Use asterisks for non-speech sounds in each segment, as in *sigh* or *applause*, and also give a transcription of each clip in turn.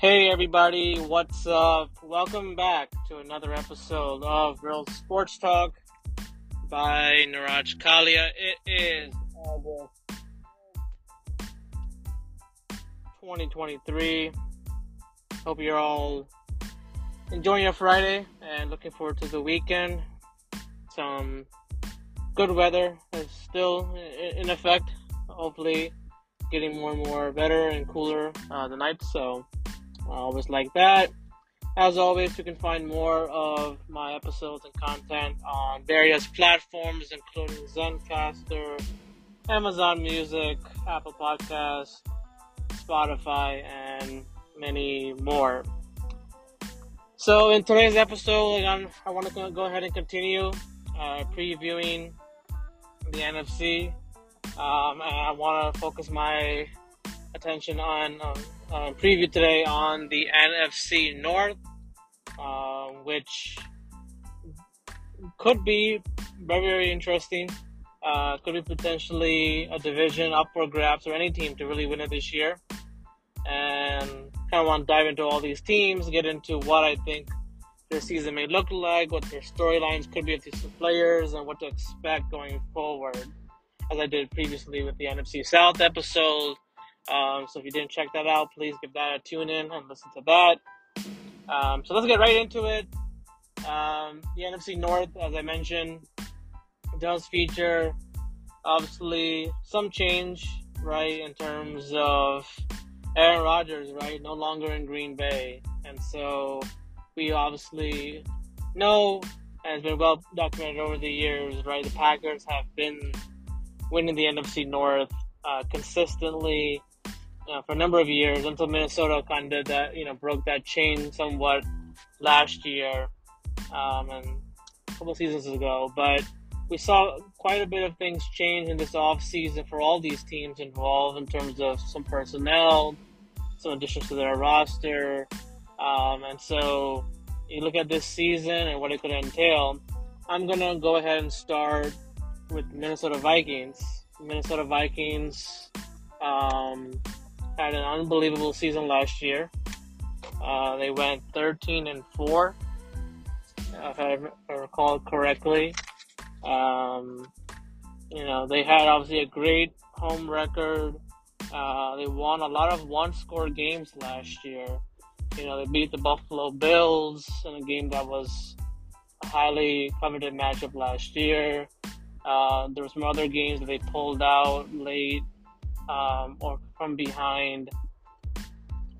Hey everybody, what's up? Welcome back to another episode of Girls Sports Talk by Niraj Kalia. It is August 2023. Hope you're all enjoying your Friday and looking forward to the weekend. Some good weather is still in effect. Hopefully, getting more and more better and cooler uh, the nights. So, always like that. As always, you can find more of my episodes and content on various platforms, including Zencastr, Amazon Music, Apple Podcasts, Spotify, and many more. So, in today's episode, I want to go ahead and continue uh, previewing the NFC. Um, I want to focus my attention on um, uh, preview today on the NFC North, uh, which could be very, very interesting. Uh, could be potentially a division up for grabs or any team to really win it this year. And kind of want to dive into all these teams, get into what I think their season may look like, what their storylines could be of these players, and what to expect going forward. As I did previously with the NFC South episode. Um, so if you didn't check that out, please give that a tune in and listen to that. Um, so let's get right into it. Um, the NFC North, as I mentioned, does feature obviously some change, right, in terms of Aaron Rodgers, right, no longer in Green Bay. And so we obviously know, and it's been well documented over the years, right? The Packers have been winning the NFC North uh, consistently uh, for a number of years until Minnesota kind of that you know broke that chain somewhat last year um, and a couple seasons ago. But we saw quite a bit of things change in this off season for all these teams involved in terms of some personnel, some additions to their roster, um, and so you look at this season and what it could entail. I'm gonna go ahead and start with Minnesota Vikings. Minnesota Vikings um, had an unbelievable season last year. Uh, they went 13 and four, if I, recall correctly. Um, you know, they had obviously a great home record. Uh, they won a lot of one-score games last year. You know, they beat the Buffalo Bills in a game that was a highly coveted matchup last year. Uh, there were some other games that they pulled out late um, or from behind,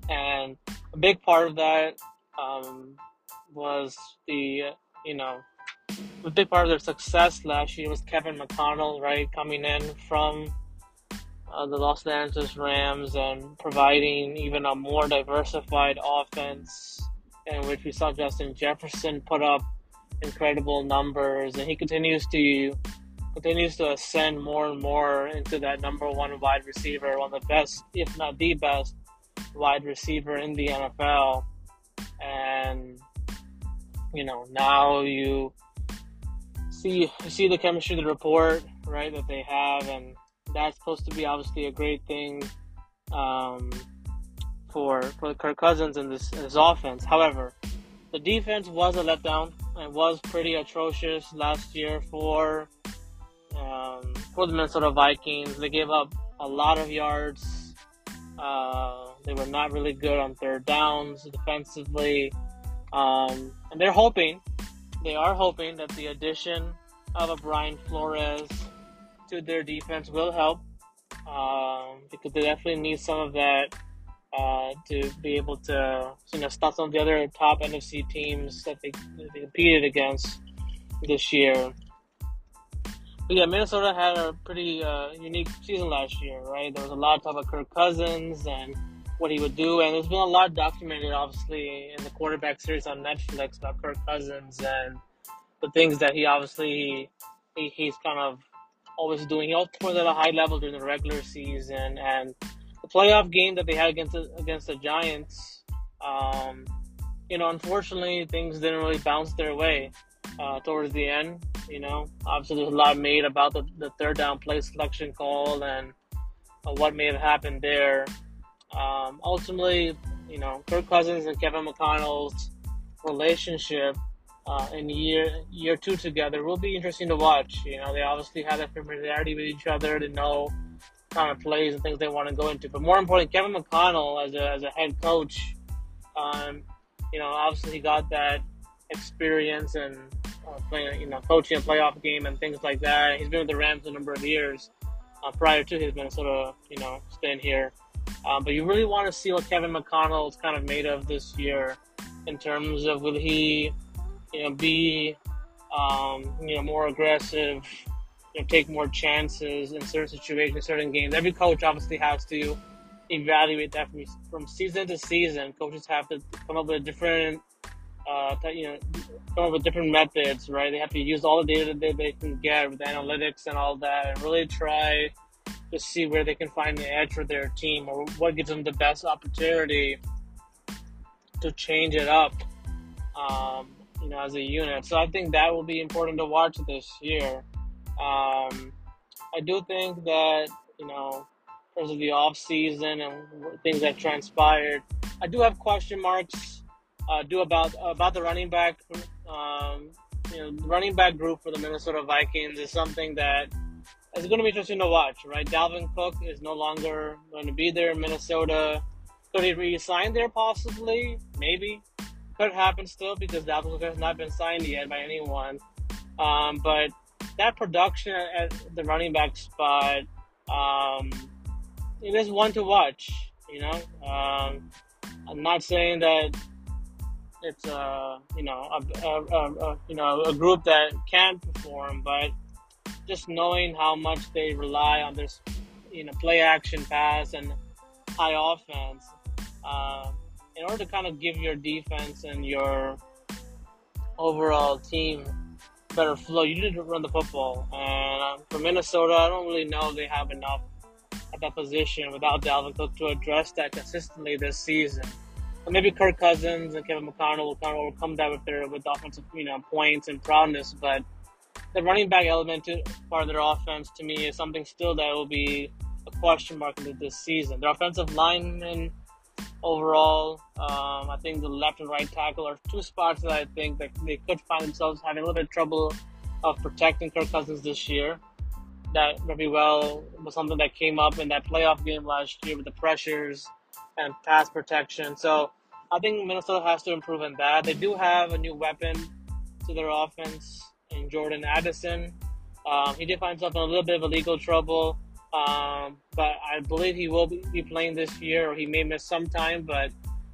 and a big part of that um, was the you know a big part of their success last year was Kevin O'Connell, right, coming in from uh, the Los Angeles Rams and providing even a more diversified offense in which we saw Justin Jefferson put up incredible numbers. And he continues to continues to ascend more and more into that number one wide receiver, one of the best, if not the best, wide receiver in the NFL. And you know, now you see you see the chemistry of the report, right, that they have and that's supposed to be obviously a great thing um, for for Kirk Cousins in this, this offense. However, the defense was a letdown and was pretty atrocious last year for um, for the Minnesota Vikings. They gave up a lot of yards. Uh, they were not really good on third downs defensively, um, and they're hoping, they are hoping that the addition of a Brian Flores to their defense will help um, because they definitely need some of that uh, to be able to you know stop some of the other top NFC teams that they, that they competed against this year. But yeah, Minnesota had a pretty uh, unique season last year, right? There was a lot of talk about Kirk Cousins and what he would do, and there's been a lot documented, obviously, in the quarterback series on Netflix about Kirk Cousins and the things that he obviously he, he's kind of always doing. He always performed at a high level during the regular season, and the playoff game that they had against the, against the Giants, um, you know, unfortunately things didn't really bounce their way uh, towards the end. You know, obviously there's a lot made about the, the third down play selection call and uh, what may have happened there. Um, ultimately, you know Kirk Cousins and Kevin O'Connell's relationship uh, in year year two together will be interesting to watch. You know, they obviously have that familiarity with each other. to know kind of plays and things they want to go into. But more important, Kevin O'Connell as a as a head coach, um, you know, obviously he got that experience and uh, playing, you know, coaching a playoff game and things like that. He's been with the Rams a number of years uh, prior to his Minnesota, you know, stint here. Um, but you really want to see what Kevin O'Connell is kind of made of this year in terms of will he, you know, be, um, you know, more aggressive, you know, take more chances in certain situations, certain games. Every coach obviously has to evaluate that from, from season to season. Coaches have to come up with different, uh, you know, come up with different methods, right? They have to use all the data that they can get with analytics and all that, and really try to see where they can find the edge for their team or what gives them the best opportunity to change it up, um, you know, as a unit. So I think that will be important to watch this year. Um, I do think that you know, in terms of the off season and things that transpired, I do have question marks. Uh, do about about the running back. Um, you know, running back group for the Minnesota Vikings is something that is going to be interesting to watch. Right, Dalvin Cook is no longer going to be there in Minnesota. Could he resign there possibly? Maybe. Could happen still because Dalvin Cook has not been signed yet by anyone. Um, but that production at the running back spot, um, it is one to watch. You know, um, I'm not saying that it's a you know a, a, a, a, you know a group that can perform, but just knowing how much they rely on this you know play action pass and high offense, uh, in order to kind of give your defense and your overall team better flow. You need to run the football. And um, for Minnesota, I don't really know they have enough at that position without Dalvin Cook to address that consistently this season. Maybe Kirk Cousins and Kevin O'Connell will kind of overcome that with their with offensive you know points and proudness, but the running back element to part of their offense to me is something still that will be a question mark into this season. Their offensive linemen overall. Um, I think the left and right tackle are two spots that I think that they could find themselves having a little bit of trouble of protecting Kirk Cousins this year. That very well was something that came up in that playoff game last year with the pressures and pass protection. So I think Minnesota has to improve in that. They do have a new weapon to their offense in Jordan Addison. Um, he did find himself in a little bit of a legal trouble um, but I believe he will be playing this year, or he may miss some time, but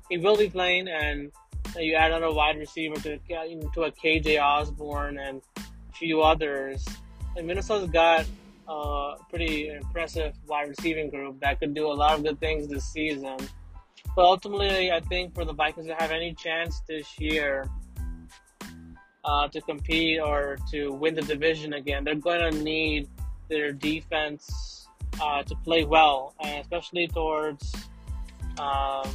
he will be playing. And you add another wide receiver to to a KJ Osborn and a few others. And Minnesota's got a pretty impressive wide receiving group that could do a lot of good things this season. But ultimately, I think for the Vikings to have any chance this year uh, to compete or to win the division again, they're going to need their defense uh, to play well, and especially towards um,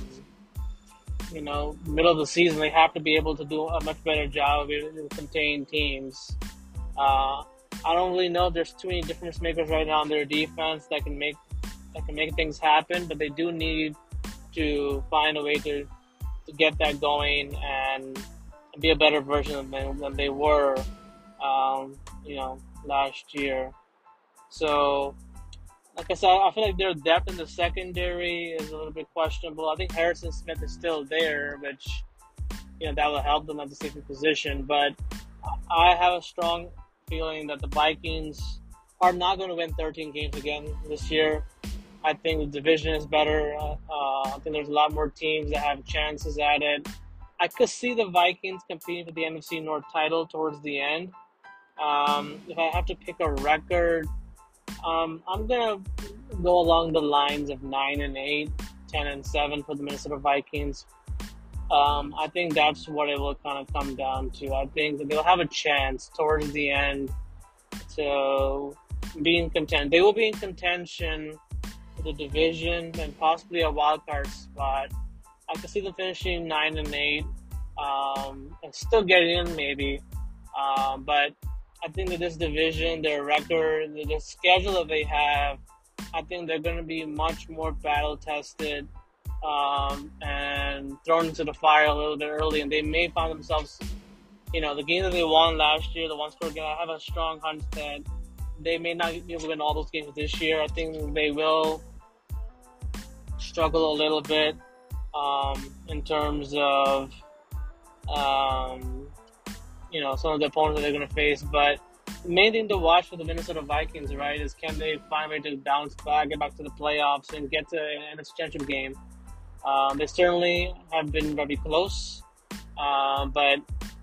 you know middle of the season, they have to be able to do a much better job of able to contain teams. Uh, I don't really know. if There's too many difference makers right now on their defense that can make that can make things happen, but they do need to find a way to to get that going and be a better version of them than they were, um, you know, last year. So like I said, I feel like their depth in the secondary is a little bit questionable. I think Harrison Smith is still there, which you know that will help them at the safety position. But I have a strong feeling that the Vikings are not going to win 13 games again this year. I think the division is better. Uh, I think there's a lot more teams that have chances at it. I could see the Vikings competing for the NFC North title towards the end. Um, if I have to pick a record, um, I'm gonna go along the lines of nine and eight, 10 and seven for the Minnesota Vikings. Um, I think that's what it will kind of come down to. I think that they'll have a chance towards the end to be in contention. They will be in contention for the division and possibly a wild card spot. I can see them finishing nine and eight, um, and still getting in maybe. Um, but I think that this division, their record, the schedule that they have, I think they're going to be much more battle tested um, and thrown into the fire a little bit early, and they may find themselves, you know, the game that they won last year, the one score game, I have a strong hunch that they may not be able to win all those games this year. I think they will struggle a little bit um, in terms of, um, you know, some of the opponents that they're going to face, but the main thing to watch for the Minnesota Vikings, right, is can they find a way to bounce back, get back to the playoffs, and get to an championship game. Um, they certainly have been very close, um, but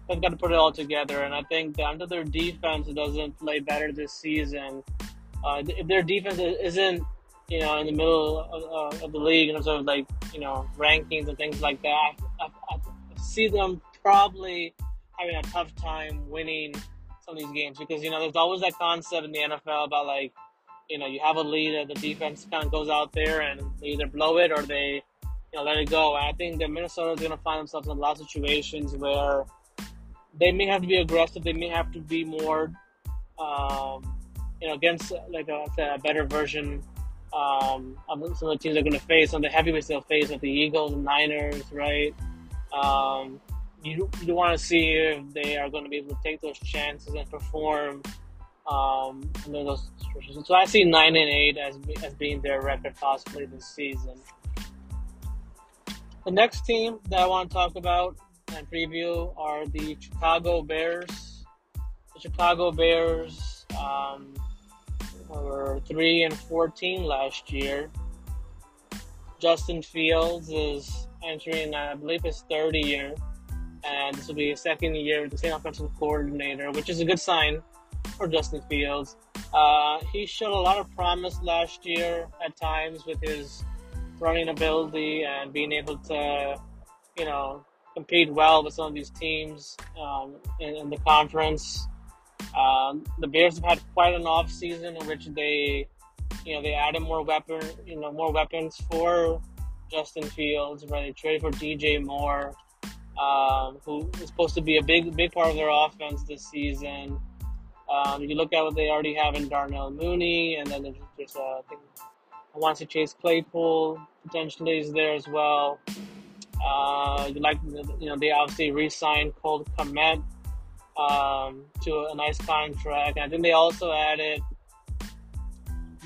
they've got to put it all together. And I think that under their defense it doesn't play better this season, uh, if their defense isn't, you know, in the middle of, uh, of, the league in terms of like, you know, rankings and things like that, I, I, I see them probably having a tough time winning some of these games because you know there's always that concept in the NFL about like, you know, you have a lead and the defense kind of goes out there and they either blow it or they you know, let it go. And I think that Minnesota is going to find themselves in a lot of situations where they may have to be aggressive. They may have to be more, um, you know, against like a, a better version um, of some of the teams they're going to face. On the heavyweights they'll face, like the Eagles and Niners, right? Um, you you want to see if they are going to be able to take those chances and perform um, those situations. So I see nine and eight as as being their record possibly this season. The next team that I want to talk about and preview are the Chicago Bears. The Chicago Bears um, were three and fourteen last year. Justin Fields is entering, I believe, his third year, and this will be his second year with the same offensive coordinator, which is a good sign for Justin Fields. Uh, he showed a lot of promise last year at times with his running ability and being able to, you know, compete well with some of these teams um, in, in, the conference. Um, the Bears have had quite an off season in which they, you know, they added more weapon, you know, more weapons for Justin Fields. Right, they traded for DJ Moore, um, who is supposed to be a big, big part of their offense this season. Um, you look at what they already have in Darnell Mooney, and then there's, there's uh, I think I want to Chase Claypool potentially is there as well. Uh, like you know, they obviously re-signed Cole Kmet um, to a nice contract. And I think they also added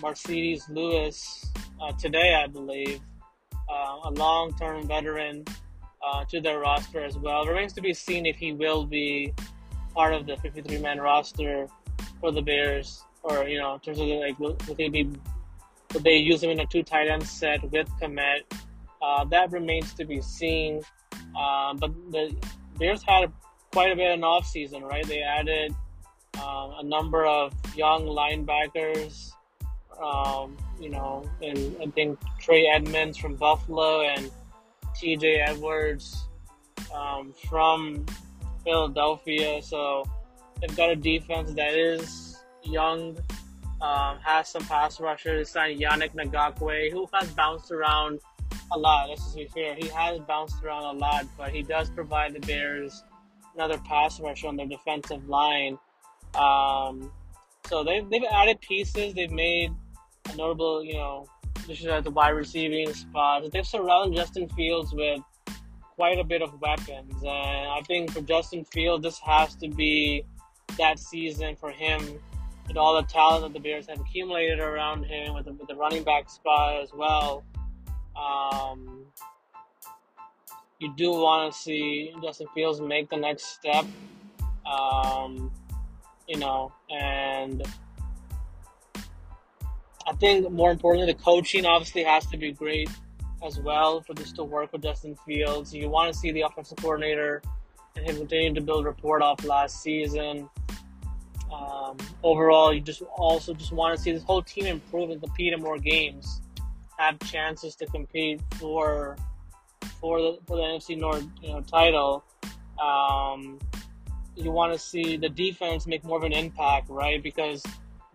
Marcedes Lewis uh, today, I believe, uh, a long-term veteran uh, to their roster as well. It remains to be seen if he will be part of the 53-man roster for the Bears, or you know, in terms of like, will, will he be they use him in a two tight end set with Kmet. Uh, that remains to be seen. Um, but the Bears had quite a bit of an offseason, right? They added um, a number of young linebackers. Um, you know, and I think Trey Edmunds from Buffalo and TJ Edwards um, from Philadelphia. So they've got a defense that is young um, has some pass rushers. Signed Yannick Ngakoue, who has bounced around a lot. Let's just be fair. He has bounced around a lot, but he does provide the Bears another pass rusher on their defensive line. Um, so they've, they've added pieces. They've made a notable, you know, additions at the wide receiving spot. They've surrounded Justin Fields with quite a bit of weapons. And I think for Justin Fields, this has to be that season for him all the talent that the Bears have accumulated around him, with the, with the running back spot as well. Um, you do want to see Justin Fields make the next step, um, you know, and I think more importantly, the coaching obviously has to be great as well for this to work with Justin Fields. You want to see the offensive coordinator and him continue to build rapport off last season. Um, overall, you just also just want to see this whole team improve and compete in more games, have chances to compete for for the for the NFC North you know title. Um, you want to see the defense make more of an impact, right? Because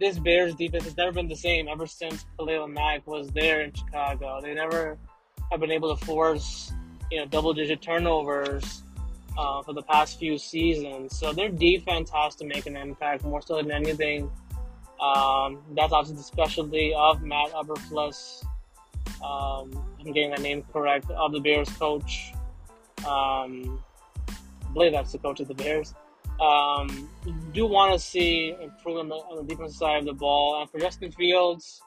this Bears defense has never been the same ever since Khalil Mack was there in Chicago. They never have been able to force you know double digit turnovers uh, for the past few seasons. So their defense has to make an impact more so than anything. Um, that's obviously the specialty of Matt Eberflus. Um, I'm getting the name correct of the Bears coach. Um, I believe that's the coach of the Bears. Um, do want to see improvement on the, on the defensive side of the ball. And for Justin Fields,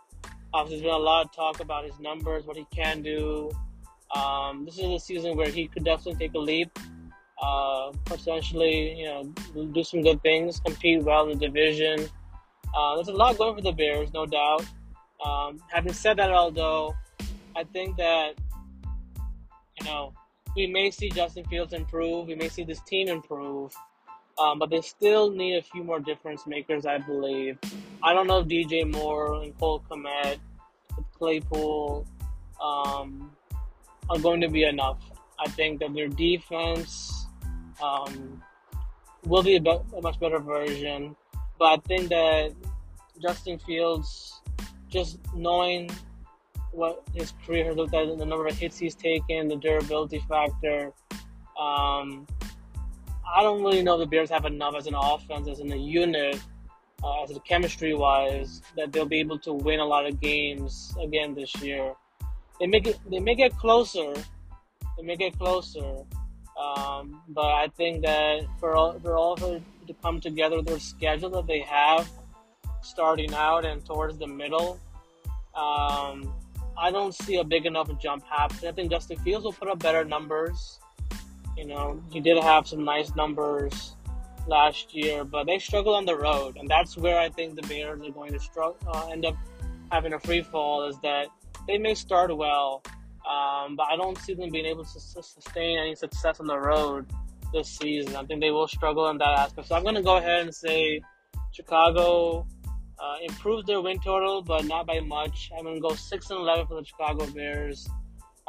obviously, there's been a lot of talk about his numbers, what he can do. Um, this is a season where he could definitely take a leap, uh, potentially, you know, do some good things, compete well in the division. Uh, there's a lot going for the Bears, no doubt. Um, having said that, although I think that you know we may see Justin Fields improve, we may see this team improve, um, but they still need a few more difference makers, I believe. I don't know if DJ Moore and Cole Kmet, Claypool um, are going to be enough. I think that their defense um, will be a, be- a, much better version, but I think that Justin Fields, just knowing what his career has looked like, the number of hits he's taken, the durability factor. Um, I don't really know the Bears have enough as an offense, as in a unit, uh, as a chemistry wise, that they'll be able to win a lot of games again this year. They make it. They may get closer. They may get closer. Um, but I think that for all for all of it to come together their schedule that they have, starting out and towards the middle, um, I don't see a big enough jump happening. I think Justin Fields will put up better numbers. You know, he did have some nice numbers last year, but they struggle on the road, and that's where I think the Bears are going to struggle, uh, end up having a free fall. Is that they may start well, um, but I don't see them being able to sustain any success on the road this season. I think they will struggle in that aspect. So I'm going to go ahead and say Chicago uh, improves their win total, but not by much. I'm going to go six and eleven for the Chicago Bears.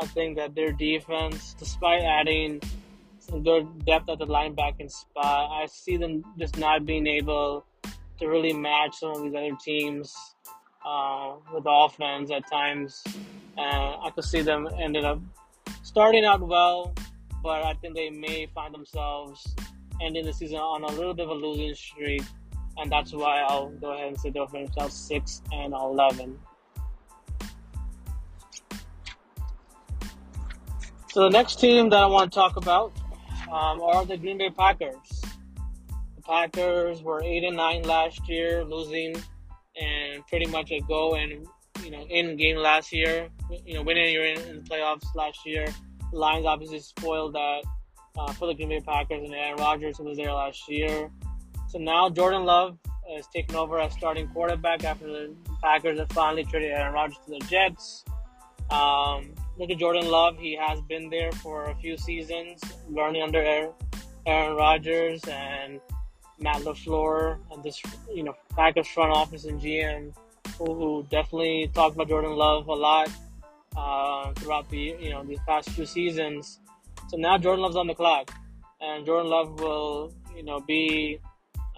I think that their defense, despite adding some good depth at the linebacking spot. I see them just not being able to really match some of these other teams uh, with offense at times. And I could see them ended up starting out well, but I think they may find themselves ending the season on a little bit of a losing streak. And that's why I'll go ahead and say they'll finish out 6 and 11. So the next team that I want to talk about um, are the Green Bay Packers. The Packers were eight and nine last year, losing and pretty much a go and you know in game last year. You know, winning you're in, in the playoffs last year. The Lions obviously spoiled that uh, for the Green Bay Packers and Aaron Rodgers who was there last year. So now Jordan Love is taking over as starting quarterback after the Packers have finally traded Aaron Rodgers to the Jets. Um, look at Jordan Love. He has been there for a few seasons, learning under Aaron Rodgers and Matt LaFleur and this, you know, Packers front office and GM who, who definitely talked about Jordan Love a lot uh, throughout the, you know, these past few seasons. So now Jordan Love's on the clock, and Jordan Love will, you know, be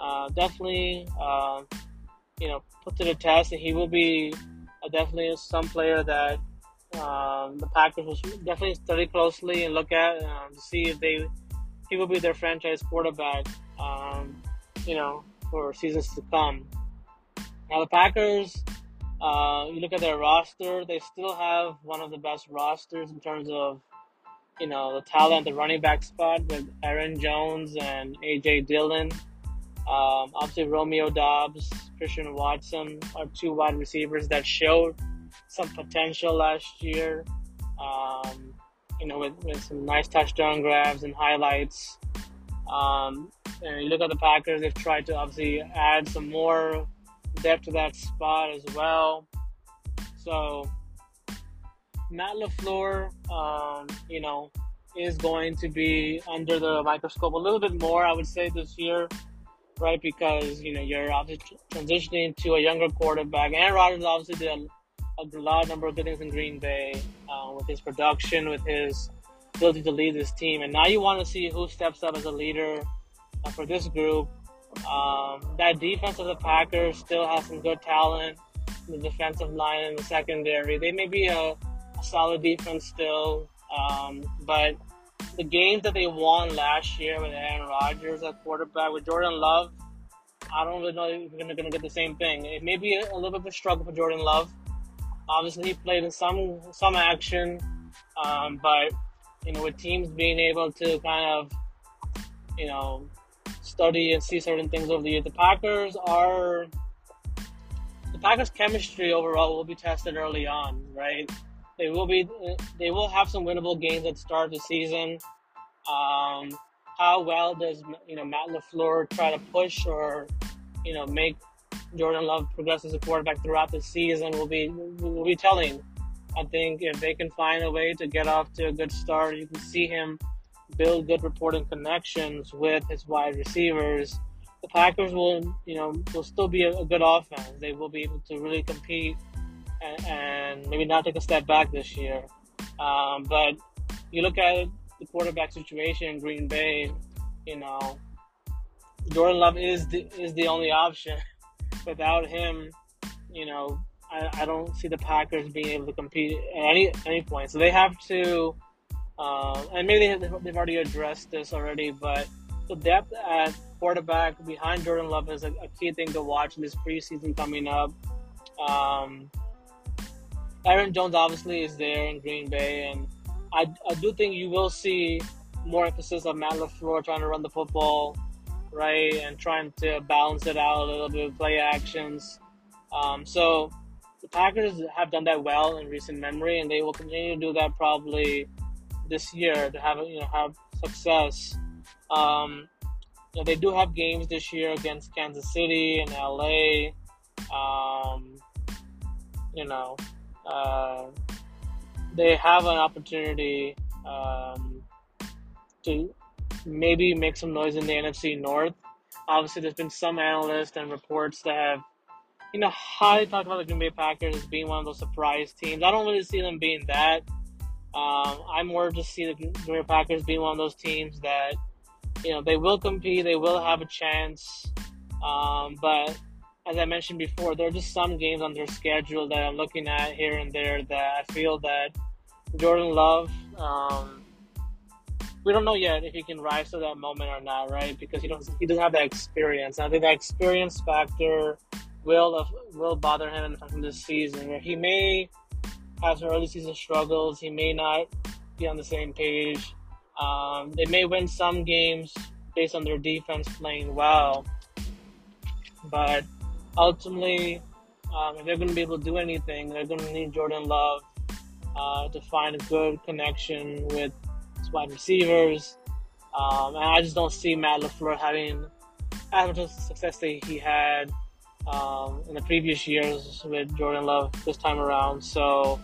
uh, definitely, uh, you know, put to the test, and he will be definitely some player that um, the Packers will definitely study closely and look at um, to see if they he will be their franchise quarterback. Um, you know, for seasons to come. Now the Packers, uh, you look at their roster; they still have one of the best rosters in terms of you know the talent, the running back spot with Aaron Jones and AJ Dillon. Um, obviously, Romeo Doubs, Christian Watson are two wide receivers that showed some potential last year. Um, you know, with, with some nice touchdown grabs and highlights. Um, and you look at the Packers; they've tried to obviously add some more depth to that spot as well. So Matt LaFleur, um, you know, is going to be under the microscope a little bit more, I would say, this year, right? Because you know you're obviously transitioning to a younger quarterback. Aaron Rodgers obviously did a large number of good things in Green Bay uh, with his production, with his ability to lead this team. And now you want to see who steps up as a leader uh, for this group. Um, that defense of the Packers still has some good talent. The defensive line and the secondary, they may be a, a solid defense still, um, but the games that they won last year with Aaron Rodgers at quarterback, with Jordan Love, I don't really know if we're going to get the same thing. It may be a, a little bit of a struggle for Jordan Love Obviously, he played in some some action, um, but you know, with teams being able to kind of, you know, study and see certain things over the year, the Packers are the Packers' chemistry overall will be tested early on, right? They will be they will have some winnable games at the start of the season. Um, how well does you know Matt LaFleur try to push or you know make Jordan Love progress as a quarterback throughout the season will be will be telling. I think if they can find a way to get off to a good start, you can see him build good reporting connections with his wide receivers. The Packers will, you know, will still be a, a good offense. They will be able to really compete and, and maybe not take a step back this year. Um, but you look at the quarterback situation in Green Bay, you know, Jordan Love is the is the only option. *laughs* Without him, you know, I, I don't see the Packers being able to compete at any any point. So they have to, uh, and maybe they've, they've already addressed this already, but the depth at quarterback behind Jordan Love is a, a key thing to watch this preseason coming up. Um, Aaron Jones obviously is there in Green Bay, and I, I do think you will see more emphasis of Matt LaFleur trying to run the football, right, and trying to balance it out a little bit with play actions. Um, so the Packers have done that well in recent memory, and they will continue to do that probably this year to have you know have success. Um, you know, they do have games this year against Kansas City and LA. Um, you know, uh, they have an opportunity um, to maybe make some noise in the NFC North. Obviously, there's been some analysts and reports that have you know, highly talked about the Green Bay Packers as being one of those surprise teams. I don't really see them being that. Um, I more just see the Green Bay Packers being one of those teams that, you know, they will compete, they will have a chance. Um, but as I mentioned before, there are just some games on their schedule that I'm looking at here and there that I feel that Jordan Love, um, we don't know yet if he can rise to that moment or not, right? Because he doesn't he doesn't have that experience. And I think that experience factor will will bother him in this season, where he may have early season struggles. He may not be on the same page. Um, they may win some games based on their defense playing well, but ultimately, um, if they're going to be able to do anything, they're going to need Jordan Love uh, to find a good connection with his wide receivers. Um, and I just don't see Matt LaFleur having as much success that he had um, in the previous years with Jordan Love this time around. So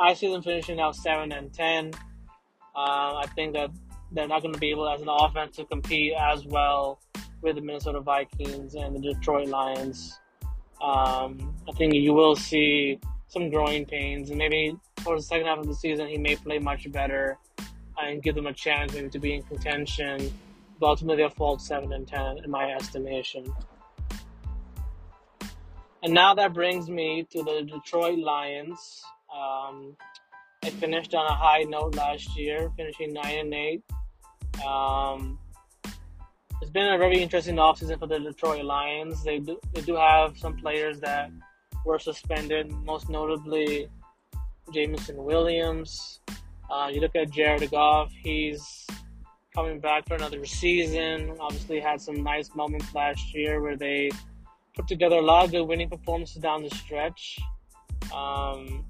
I see them finishing out seven and ten. Uh, I think that they're not going to be able, as an offense, to compete as well with the Minnesota Vikings and the Detroit Lions. Um, I think you will see some growing pains, and maybe towards the second half of the season, he may play much better and give them a chance maybe to be in contention. But ultimately, they'll fall seven and ten in my estimation. And now that brings me to the Detroit Lions. Um, they finished on a high note last year, finishing nine and eight. Um, it's been a very interesting offseason for the Detroit Lions. They do, they do have some players that were suspended, most notably Jameson Williams. Uh, you look at Jared Goff, he's coming back for another season. Obviously, had some nice moments last year where they put together a lot of good winning performances down the stretch. Um,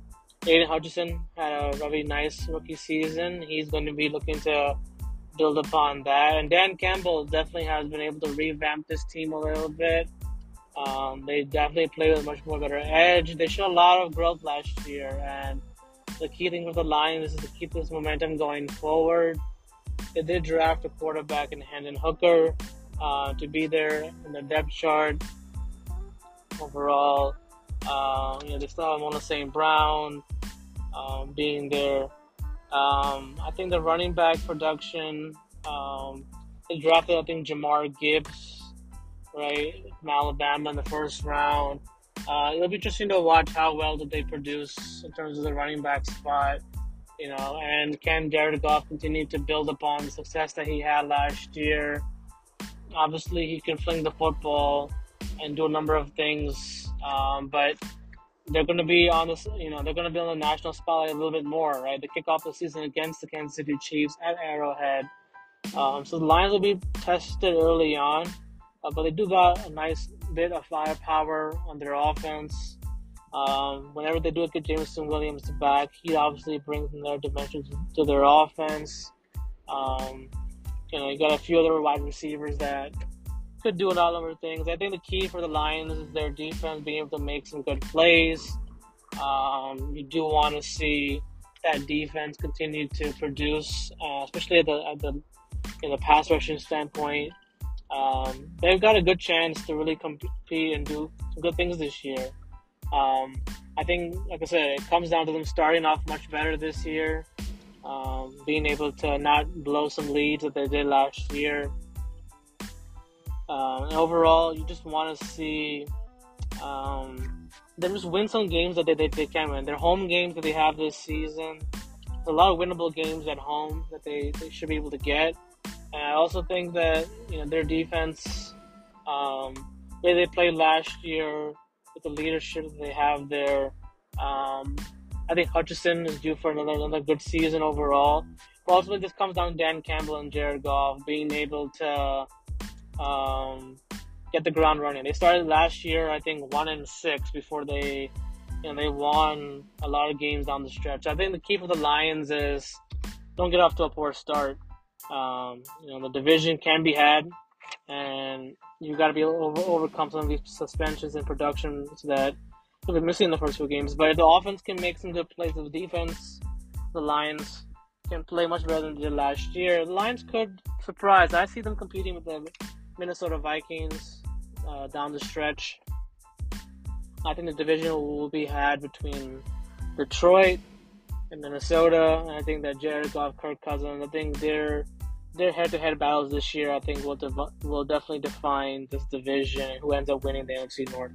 Aidan Hutchinson had a really nice rookie season. He's going to be looking to build upon that. And Dan Campbell definitely has been able to revamp this team a little bit. Um, they definitely play with much more better edge. They showed a lot of growth last year, and the key thing for the Lions is to keep this momentum going forward. They did draft a quarterback in Hendon Hooker uh, to be there in the depth chart overall. Uh, you know, they still have Amon St. Brown um, being there. Um, I think the running back production, um, they drafted, I think, Jahmyr Gibbs, right, from Alabama in the first round. Uh, it'll be interesting to watch how well did they produce in terms of the running back spot, you know, and can Jared Goff continue to build upon the success that he had last year? Obviously, he can fling the football and do a number of things. Um, but they're going to be on this, you know, they're going to be on the national spotlight a little bit more, right? They kick off the season against the Kansas City Chiefs at Arrowhead. Um, so the Lions will be tested early on, uh, but they do got a nice bit of firepower on their offense. Um, whenever they do get Jameson Williams back, he obviously brings another dimension to their offense. Um, you know, you got a few other wide receivers that could do a lot of other things. I think the key for the Lions is their defense being able to make some good plays. Um, you do want to see that defense continue to produce, uh, especially at the, at the in the pass rushing standpoint. Um, they've got a good chance to really compete and do some good things this year. Um, I think, like I said, it comes down to them starting off much better this year, um, being able to not blow some leads that they did last year. Um, and overall, you just want to see um, them just win some games that they, they, they can win. Their home games that they have this season, a lot of winnable games at home that they, they should be able to get. And I also think that you know their defense, um, way they played last year with the leadership that they have there. Um, I think Hutchinson is due for another another good season overall. But ultimately, this comes down to Dan Campbell and Jared Goff being able to um, get the ground running. They started last year, I think, one and six before they, you know, they won a lot of games down the stretch. I think the key for the Lions is don't get off to a poor start. Um, you know, the division can be had, and you've got to be able to overcome some of these suspensions and production that you'll be missing in the first few games. But if the offense can make some good plays, the defense, the Lions can play much better than they did last year. The Lions could surprise. I see them competing with the Minnesota Vikings uh, down the stretch. I think the division will be had between Detroit and Minnesota. And I think that Jared Goff, Kirk Cousins, I think their their head-to-head battles this year, I think will will definitely define this division. Who ends up winning the NFC North?